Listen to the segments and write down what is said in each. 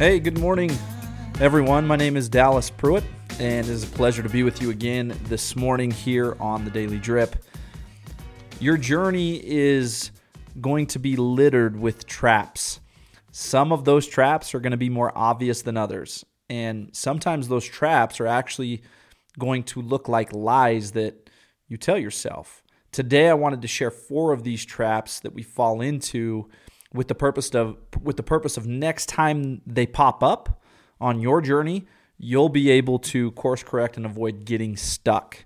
Hey, good morning, everyone. My name is Dallas Pruitt, and it is a pleasure to be with you again this morning here on the Daily Drip. Your journey is going to be littered with traps. Some of those traps are going to be more obvious than others, and sometimes those traps are actually going to look like lies that you tell yourself. Today, I wanted to share four of these traps that we fall into with the purpose of with the purpose of next time they pop up on your journey, you'll be able to course correct and avoid getting stuck.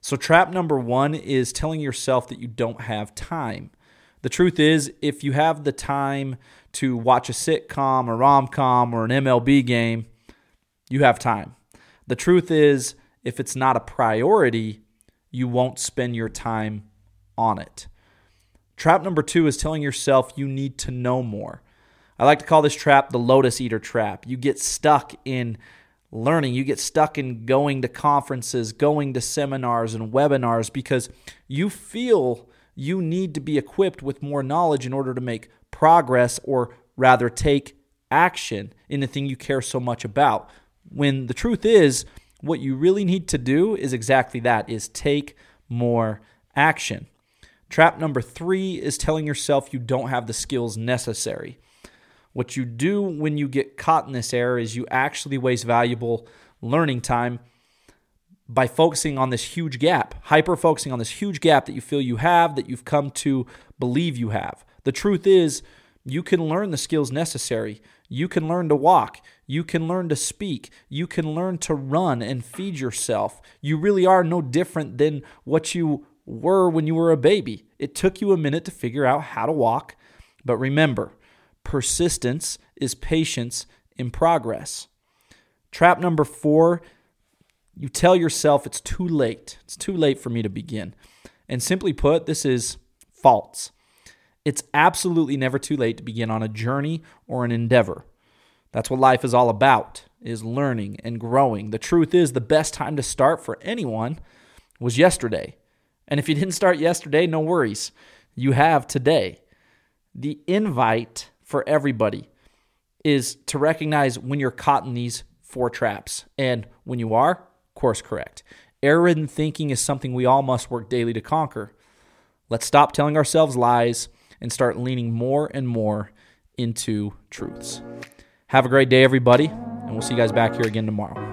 So trap number 1 is telling yourself that you don't have time. The truth is, if you have the time to watch a sitcom, a rom com, or an MLB game, you have time. The truth is, if it's not a priority, you won't spend your time on it. Trap number two is telling yourself you need to know more. I like to call this trap the lotus eater trap. You get stuck in learning, you get stuck in going to conferences, going to seminars and webinars because you feel you need to be equipped with more knowledge in order to make progress or rather take action in the thing you care so much about. When the truth is, what you really need to do is exactly that is take more action. Trap number three is telling yourself you don't have the skills necessary. What you do when you get caught in this error is you actually waste valuable learning time by focusing on this huge gap, hyper focusing on this huge gap that you feel you have, that you've come to believe you have. The truth is, you can learn the skills necessary. You can learn to walk. You can learn to speak. You can learn to run and feed yourself. You really are no different than what you were when you were a baby. It took you a minute to figure out how to walk, but remember, persistence is patience in progress. Trap number four, you tell yourself it's too late. It's too late for me to begin. And simply put, this is false. It's absolutely never too late to begin on a journey or an endeavor. That's what life is all about, is learning and growing. The truth is the best time to start for anyone was yesterday. And if you didn't start yesterday, no worries. You have today. The invite for everybody is to recognize when you're caught in these four traps. And when you are, course correct. Error in thinking is something we all must work daily to conquer. Let's stop telling ourselves lies and start leaning more and more into truths. Have a great day, everybody, and we'll see you guys back here again tomorrow.